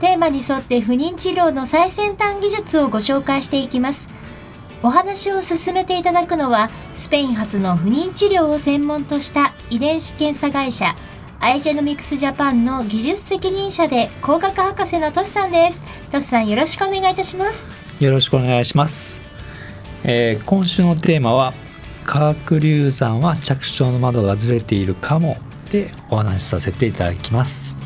テーマに沿って不妊治療の最先端技術をご紹介していきます。お話を進めていただくのはスペイン発の不妊治療を専門とした遺伝子検査会社アイジェノミクスジャパンの技術責任者で工学博士のトシさんです。トシさんよろしくお願いいたします。よろしくお願いします、えー、今週のテーマは化学流産は着床の窓がずれているかもでお話しさせていただきます。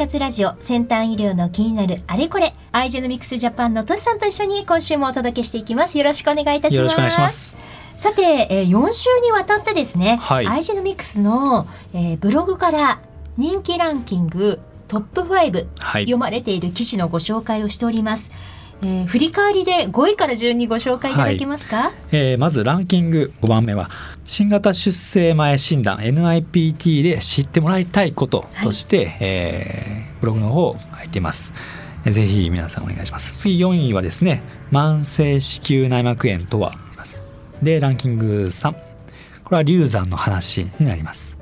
活ラジオ先端医療の気になるあれこれアイジェノミクスジャパンのトシさんと一緒に今週もお届けしていきます。よろしくお願いいたします。さて、えー、4週にわたってですね、はい、アイジェノミクスの、えー、ブログから人気ランキングトップ5、はい、読まれている記事のご紹介をしておりますえー、振り返りで5位から順にご紹介いただけますか、はい、えー、まずランキング5番目は新型出生前診断 NIPT で知ってもらいたいこととして、はい、えー、ブログの方を書いています。ぜひ皆さんお願いします。次4位はですね慢性子宮内膜炎とはでランキング3これは流産の話になります。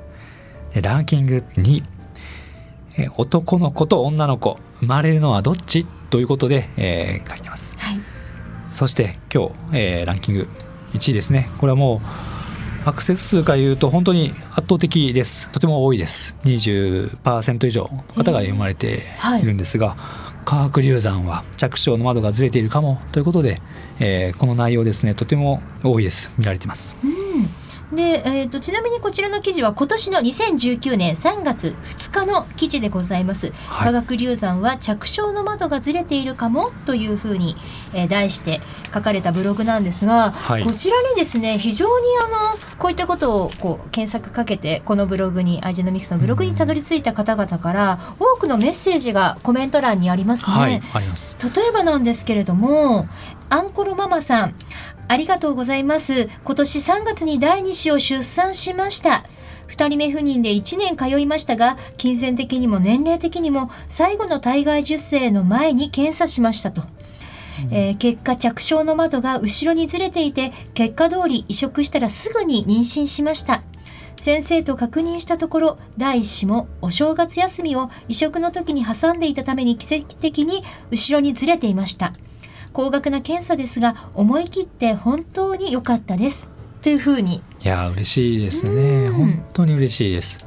でランキング2男の子と女の子生まれるのはどっち？ということで、えー、書いてます、はい、そして今日、えー、ランキング1位ですね。これはもうアクセス数から言うと本当に圧倒的です。とても多いです。20%以上の方が読まれてい。るんですが、はい、化学流産は着床の窓がずれているかもということで、えー、この内容ですね。とても多いです。見られてます。うんで、えーと、ちなみにこちらの記事は今年の2019年3月2日の記事でございます。はい、化学流産は着床の窓がずれているかも？というふうに、えー、題して書かれたブログなんですが、はい、こちらにですね非常にあのこういったことをこう検索かけてこのブログにアイジェノミクスのブログにたどり着いた方々から多くのメッセージがコメント欄にありますね。はい、あります。例えばなんですけれどもアンコロママさんありがとうございます。今年3月に第2子を出産しました。2人目不妊で1年通いましたが、金銭的にも年齢的にも最後の体外受精の前に検査しましたと。えー、結果着床の窓が後ろにずれていて結果通り移植したらすぐに妊娠しました先生と確認したところ第一子もお正月休みを移植の時に挟んでいたために奇跡的に後ろにずれていました高額な検査ですが思い切って本当に良かったです。というふうに。いや嬉しいですね。本当に嬉しいです。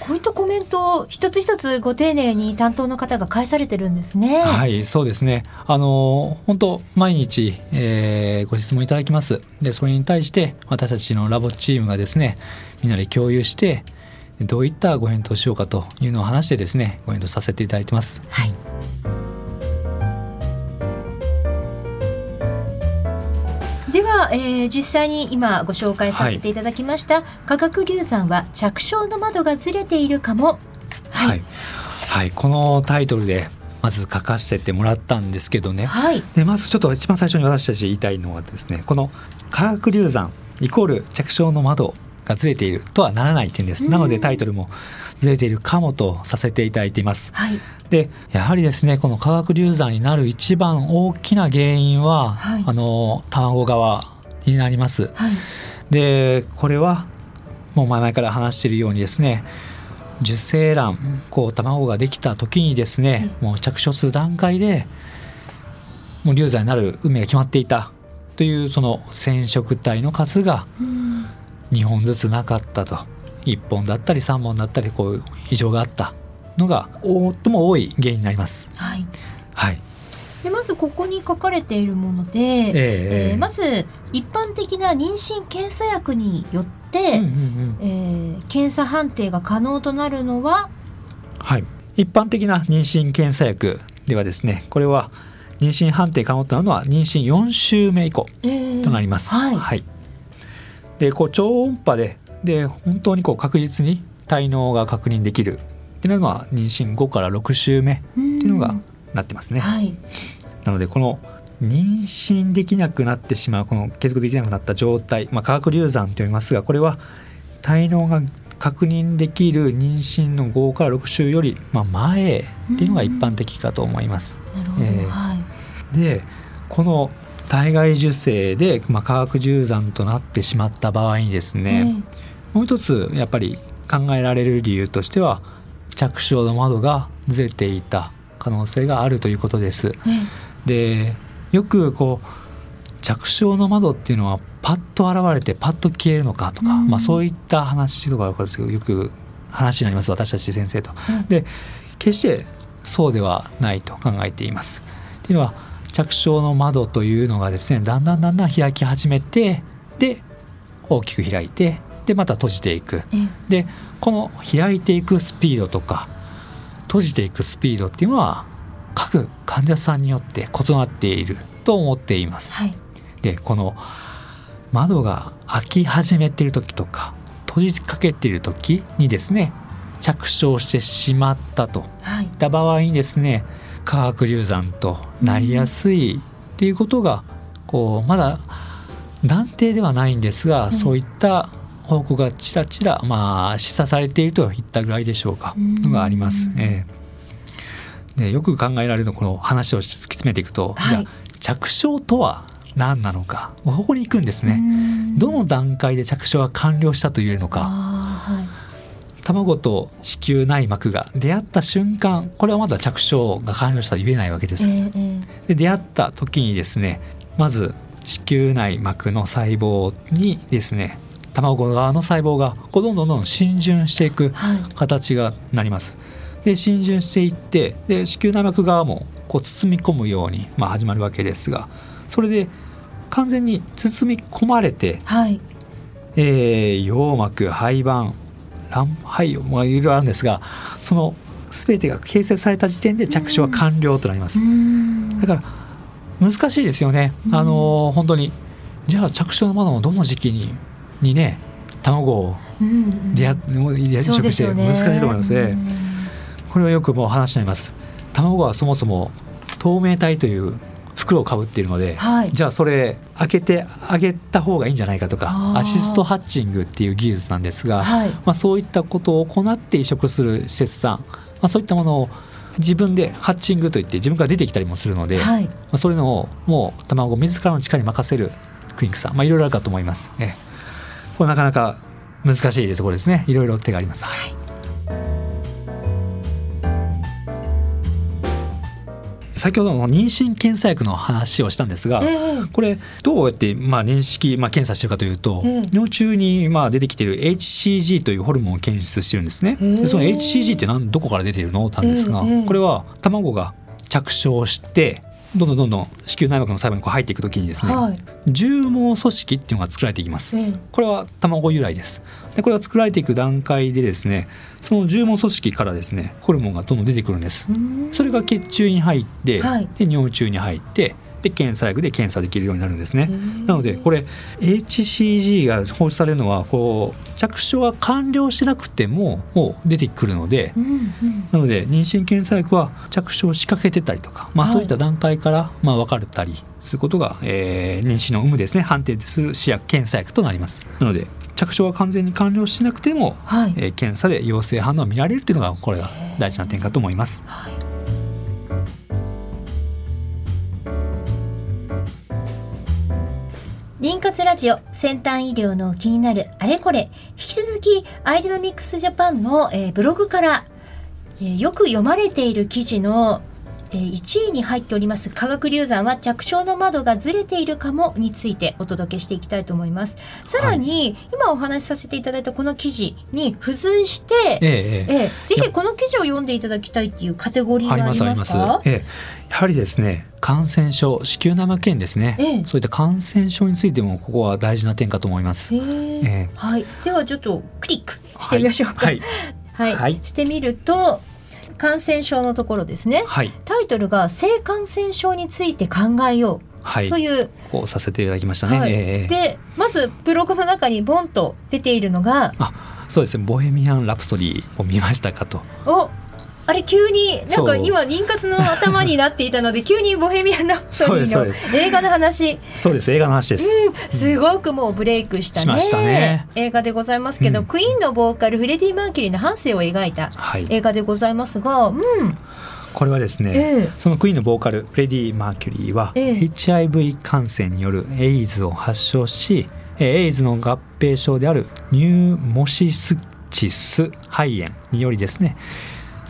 こういったコメントを一つ一つご丁寧に担当の方が返されてるんですね。はいそうですね。あの本当毎日、えー、ご質問いただきます。でそれに対して私たちのラボチームがですねみんなで共有してどういったご返答しようかというのを話してですねご返答させていただいてます。はいでは、えー、実際に今ご紹介させていただきました、はい、化学流産は着床の窓がずれているかも、はい、はい、はい、このタイトルでまず書かせてもらったんですけどね、はい、でまずちょっと一番最初に私たち言いたいのはですねこの化学流産イコール着床の窓がずれているとはならない点です、なのでタイトルもずれているかもとさせていただいています、はい、でやはりですねこの化学流産になる一番大きな原因は、はい、あの卵側になります、はい、でこれはもう前々から話しているようにですね受精卵こう卵ができた時にですね、もう着床する段階でもう流産になる運命が決まっていたというその染色体の数が2本ずつなかったと。1本だったり3本だったりこう異常があったのが最も多い原因になります。はい。はい、でまずここに書かれているもので、えええーまず一般的な妊娠検査薬によって、うんうんうん。えー検査判定が可能となるのは、はい、一般的な妊娠検査薬ではですねこれは妊娠判定可能となるのは妊娠4週目以降えーとなります。はいでこう超音波でで本当にこう確実に体能が確認できる。っていうのが妊娠5から6週目っていうのがなってますね。はい。なのでこの妊娠できなくなってしまうこの継続できなくなった状態、まあ、化学流産と言いますがこれは体能が確認できる妊娠の5から6週より、まあ、前っていうのが一般的かと思います。でこの体外受精で、まあ、化学流産となってしまった場合にですね、もう一つやっぱり考えられる理由としては着床の窓がずれていた可能性があるということです。えーでよくこう着床の窓っていうのはパッと現れてパッと消えるのかとか、うんまあ、そういった話とかあるんですけどよく話になります私たち先生と。うんで決してそうではないと考えています。っていうのは着床の窓というのがですねだんだんだんだん開き始めてで大きく開いてでまた閉じていく。えーでこの開いていくスピードとか閉じていくスピードっていうのは各患者さんによって異なっていると思っています。はいでこの窓が開き始めている時とか閉じかけている時にですね着床してしまったとはいいった場合にですね化学流産となりやすいっていうことがこうまだ断定ではないんですが、うん。そういった報告がちらちらまあ示唆されているといったぐらいでしょうかうんのがあります。ええ。でよく考えられるのこの話を突き詰めていくと、はい。じゃあ着床とは何なのか。ここに行くんですね。ねどの段階で着床が完了したと言えるのか。卵と子宮内膜が出会った瞬間これはまだ着床が完了したと言えないわけです。えーえーで出会った時にですねまず子宮内膜の細胞にですね卵側の細胞がこうどんどんどんどん浸潤していくはい形がなります。で浸潤していってで子宮内膜側もこう包み込むように、まあ、始まるわけですがそれで完全に包み込まれてはいえー陽膜胚盤卵胚まあいろいろあるんですがその全てが形成された時点で着床は完了となります、だから難しいですよね、うん。あのー本当にじゃあ着床の窓のどの時期ににね卵を出会ってもう移そう植して難しいと思いますね。これはよくもう話になります。卵はそもそも透明体という袋をかぶっているので、はい。じゃあそれ開けてあげた方がいいんじゃないかとかアシストハッチングっていう技術なんですが、はい。まあ、そういったことを行って移植する施設さん、まあ、そういったものを自分でハッチングといって自分から出てきたりもするので、まはい。あ、そういうのをもう卵を自らの力に任せるクリニックさん、まあ、いろいろあるかと思います。ええ。これなかなか難しいところですね。いろいろ手があります。はい先ほどの妊娠検査薬の話をしたんですが、えこれどうやってまあ認識、まあ、検査してるかというと、ええ。尿中にまあ出てきている HCG というホルモンを検出してるんですね。へえ。でその HCG って何どこから出ているの？なんですが、ええこれは卵が着床してどんどんどんどん子宮内膜の細胞にこう入っていくときにですね、はい重毛組織っていうのが作られていきます。ええこれは卵由来です。でこれが作られていく段階でですねその重毛組織からですねホルモンがどんどん出てくるんです。うんそれが血中に入って、はいで尿中に入ってで検査薬で検査できるようになるんですね。なのでこれ HCG が放出されるのはこう着床が完了してなくてももう出てくるのでうんうんなので妊娠検査薬は着床しかけてたりとか、まあ、はいそういった段階からまあ分かれたりすることが、えー妊娠の有無ですね判定する試薬検査薬となります。なので着床が完全に完了しなくても、はいえー検査で陽性反応が見られるっていうのがこれが大事な点かと思います。はい妊活ラジオ先端医療の気になるあれこれ。引き続きアイジノミックスジャパンの、えーブログから、えーよく読まれている記事のえー1位に入っております化学流産は着床の窓がずれているかもについてお届けしていきたいと思います。さらに、今お話しさせていただいたこの記事に付随して、ええええ。えーぜひこの記事を読んでいただきたいっていうカテゴリーがありますありますます。か。ええ、やはりですね感染症子宮内膜炎ですね、ええ。そういった感染症についてもここは大事な点かと思います。へーええ。はい、ではちょっとクリックしてみましょうか。はい。はい、はい。してみると感染症のところですね。はい。タイトルが性感染症について考えよはい、うという、こうさせていただきましたね。はい。ええええ。でまずブログの中にボンと出ているのがあそうですね「ボヘミアン・ラプソディ」を見ましたかと。おあれ急になんか今妊活の頭になっていたので 急に「ボヘミアン・ラプソディ」の映画の話。そうです映画の話です。うん、すごくもうブレイクしたね,、しましたね。映画でございますけど、うん。クイーンのボーカルフレディ・マーキュリーの半生を描いたはい、映画でございますが、うん、これはですね、ええ。そのクイーンのボーカルフレディ・マーキュリーは、ええ。HIV 感染によるエイズを発症しえーエイズの合併症であるニューモシスチス肺炎によりですね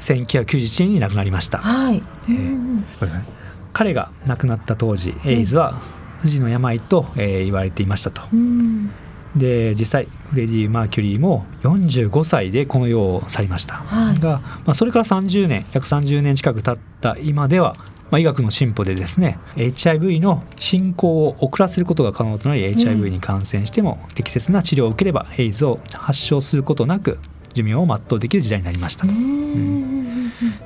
1991年に亡くなりました。はい、ええうんこれね彼が亡くなった当時エイズは不治の病と、えー言われていましたと。うん。で実際フレディ・マーキュリーも45歳でこの世を去りました、はい。が、まあ、それから30年約30年近く経った今では、まあ、医学の進歩でですね HIV の進行を遅らせることが可能となり、HIV に感染しても適切な治療を受ければエイズを発症することなく寿命を全うできる時代になりましたと。うん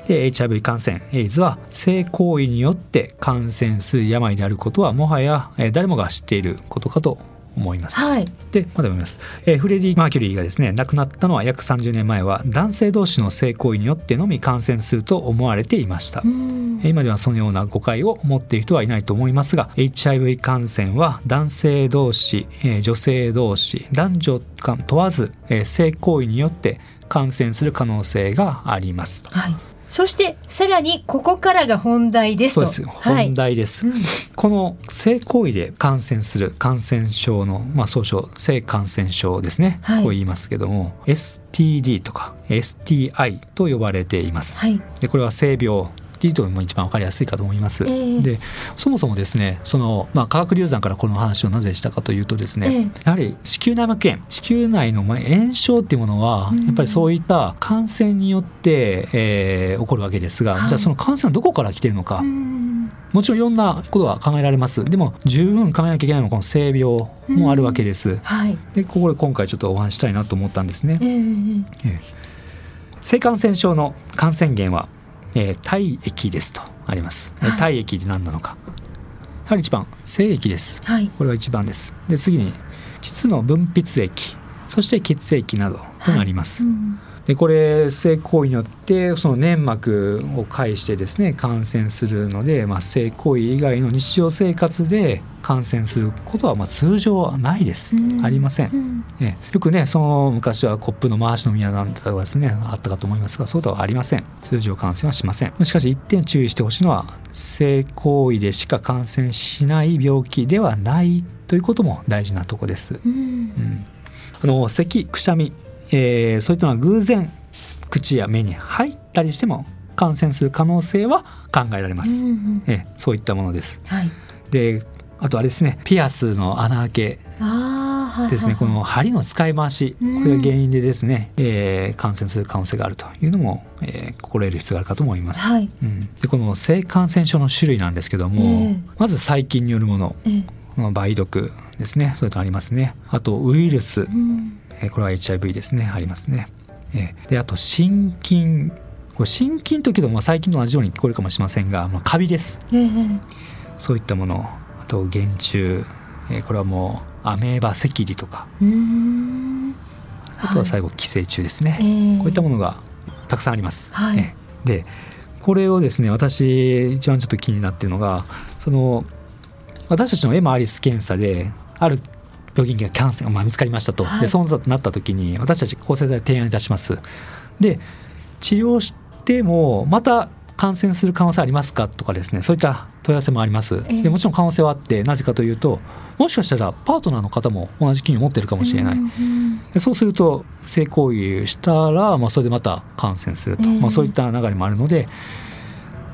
で HIV 感染エイズは性行為によって感染する病であることはもはやえー誰もが知っていることかと思います。はい、でまだ読みます、えーフレディ・マーキュリーがですね亡くなったのは約30年前は男性同士の性行為によってのみ感染すると思われていました、今ではそのような誤解を持っている人はいないと思いますが HIV 感染は男性同士、えー女性同士男女間問わず、えー性行為によって感染する可能性がありますと。はい、そしてさらにここからが本題ですと。そうですはい。本題です、うん。この性行為で感染する感染症の、まあ、総称性感染症ですね、はい。こう言いますけども STD とか STI と呼ばれています。はい。でこれは性病っていうとも一番わかりやすいかと思います。ええ。でそもそもですねその、まあ、化学流産からこの話をなぜしたかというとですね、えやはり子宮内膜炎子宮内のまあ炎症っていうものは、うん。やっぱりそういった感染によって、えー起こるわけですが、はい。じゃあその感染はどこから来てるのか、うん。もちろんいろんなことは考えられます。でも十分考えなきゃいけないのはこの性病もあるわけです、はい。でここで今回ちょっとお話ししたいなと思ったんですね。え、え。ええ。性感染症の感染源は、えー体液ですとあります、えーはい。体液って何なのか。やはり一番精液です。はい。これは一番です。で次に膣の分泌液そして血液などとなります、うんでこれ性行為によってその粘膜を介してですね感染するので、まあ、性行為以外の日常生活で感染することはまあ通常はないです、うん。ありません、うん。えよくねその昔はコップの回し飲み屋なんかがですねあったかと思いますがそうではありません。通常感染はしません。しかし一点注意してほしいのは性行為でしか感染しない病気ではないということも大事なとこです。うん。うん。あの咳くしゃみ、えーそういったのは偶然口や目に入ったりしても感染する可能性は考えられます、うんうんえーそういったものです。はい。であとあれですねピアスの穴開けですねはいこの針の使い回しこうん。れが原因でですね、えー感染する可能性があるというのも、えー心得る必要があるかと思います、はい。うん、でこの性感染症の種類なんですけども、ええ。まず細菌によるもの。ええ。この梅毒ですね。それとありますね。あとウイルス、うんえーこれは HIV ですねありますね、えーであと心筋。これ心筋とけど、まあ、細菌と同じように聞こえるかもしれませんが、まあ、カビです。ええ。そういったもの。あと原虫、えーこれはもうアメーバ赤痢とか。うん。あとは最後寄生虫ですね、ええ。こういったものがたくさんあります、はい。えーでこれをですね私一番ちょっと気になっているのがその私たちのエマアリス検査である病原菌がキャンセル、まあ、見つかりましたと、はい。でそうなった時に私たち抗生剤提案いたします。で治療してもまた感染する可能性ありますかとかですねそういった問い合わせもあります、ええ。でもちろん可能性はあってなぜかというともしかしたらパートナーの方も同じ菌を持ってるかもしれない、でそうすると性行為したら、まあ、それでまた感染すると、ええ。まあ、そういった流れもあるので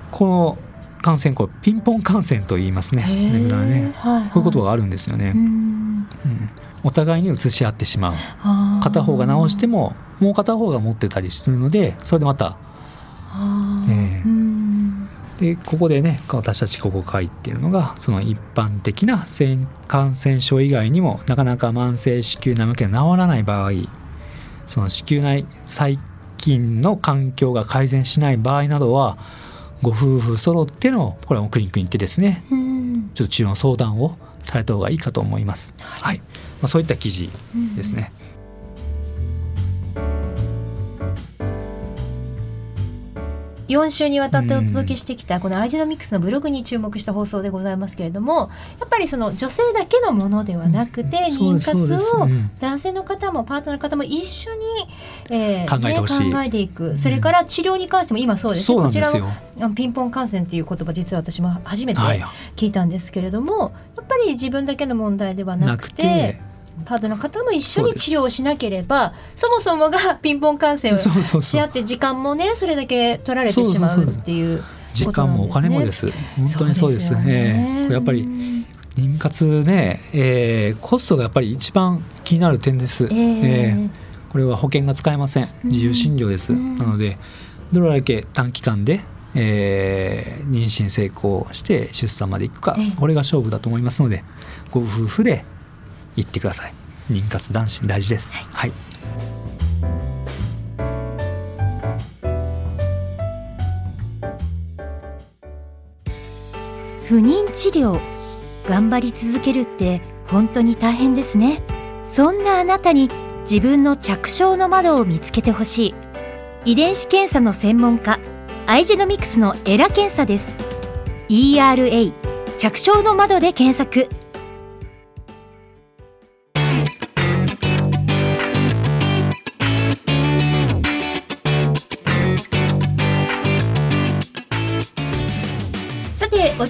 この感染こうピンポン感染と言いますね。ねはいはい。こういうことがあるんですよね、お互いに移し合ってしまう。片方が治してももう片方が持ってたりするのでそれでまたええ。うん。でここでね私たちここ書いているのがその一般的な性感染症以外にもなかなか慢性子宮内膜炎が治らない場合その子宮内細菌の環境が改善しない場合などはご夫婦揃ってのこれはもうクリニックに行ってですねうん。ちょっと治療の相談をされた方がいいかと思います。はい、まあ、そういった記事ですね。4週にわたってお届けしてきたこのアイジェノミクスのブログに注目した放送でございますけれどもやっぱりその女性だけのものではなくて妊活をうん。男性の方もパートナーの方も一緒に、えー考えてい。ね考えていく。それから治療に関しても今そうですね。こちらはあのピンポン感染っていう言葉実は私も初めてはい、聞いたんですけれどもやっぱり自分だけの問題ではなくててパートの方も一緒に治療をしなければそもそもがピンポン感染をし合って時間もねそれだけ取られてしまうっていう時間もお金もです。本当にそうですよね。ええこれやっぱりうん妊活ね、えーコストがやっぱり一番気になる点です、ええ。えーこれは保険が使えません。うん。自由診療です、うん。なのでどれだけ短期間で、えー妊娠成功して出産までいくか、ええ。これが勝負だと思いますのでご夫婦で行ってください妊活男子大事です。はい、不妊治療頑張り続けるって本当に大変ですね。そんなあなたに自分の着床の窓を見つけてほしい。遺伝子検査の専門家アイジェノミクスのエラ検査です。ERA 着床の窓で検索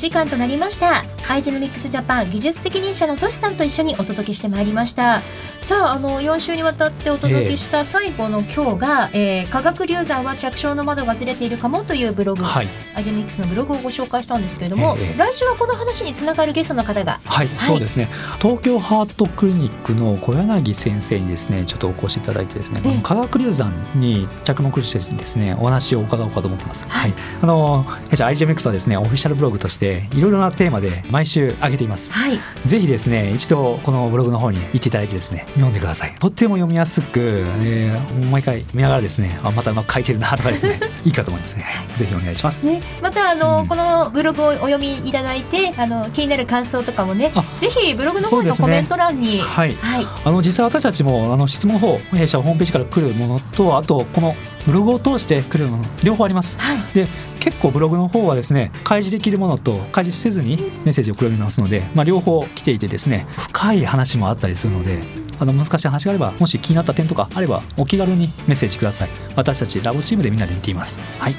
時間となりました。アイジェノミックスジャパン技術責任者のトシさんと一緒にお届けしてまいりました。さああの4週にわたってお届けした最後の今日が、えー科学流産は着床の窓がずれているかもというブログ、はい。アイジェノミックスのブログをご紹介したんですけれども、ええ来週はこの話につながるゲストの方が。はい、そうですね。東京ハートクリニックの小柳先生にですねちょっとお越しいただいてですね、ええ。この化学流産に着目してですねお話を伺おうかと思ってます。はい。あの弊社 IGMX はですねオフィシャルブログとしていろいろなテーマで毎週上げています。はいぜひですね一度このブログの方に行っていただいてですね読んでください。とっても読みやすく、えー毎回見ながらですねあまたうまく書いてるなとかですね いいかと思いますね。ぜひお願いします。ね、またあの、うんこのブログをお読みいただいてあの気になる感想とかもねあぜひブログの方のコメント欄に、はいはいあの実際私たちもあの質問の方弊社ホームページから来るものとあとこのブログを通して来るもの両方あります。はいで結構ブログの方はですね開示できるものと開示せずにメッセージを送られますので、まあ、両方来ていてですね深い話もあったりするのであの難しい話があればもし気になった点とかあればお気軽にメッセージください。私たちラボチームでみんなで見ています。はい。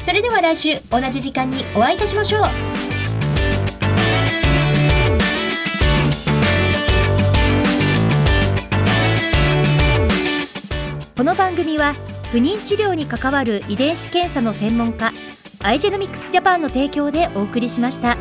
それでは来週同じ時間にお会いいたしましょう。この番組は不妊治療に関わる遺伝子検査の専門家アイジェノミクスジャパンの提供でお送りしました。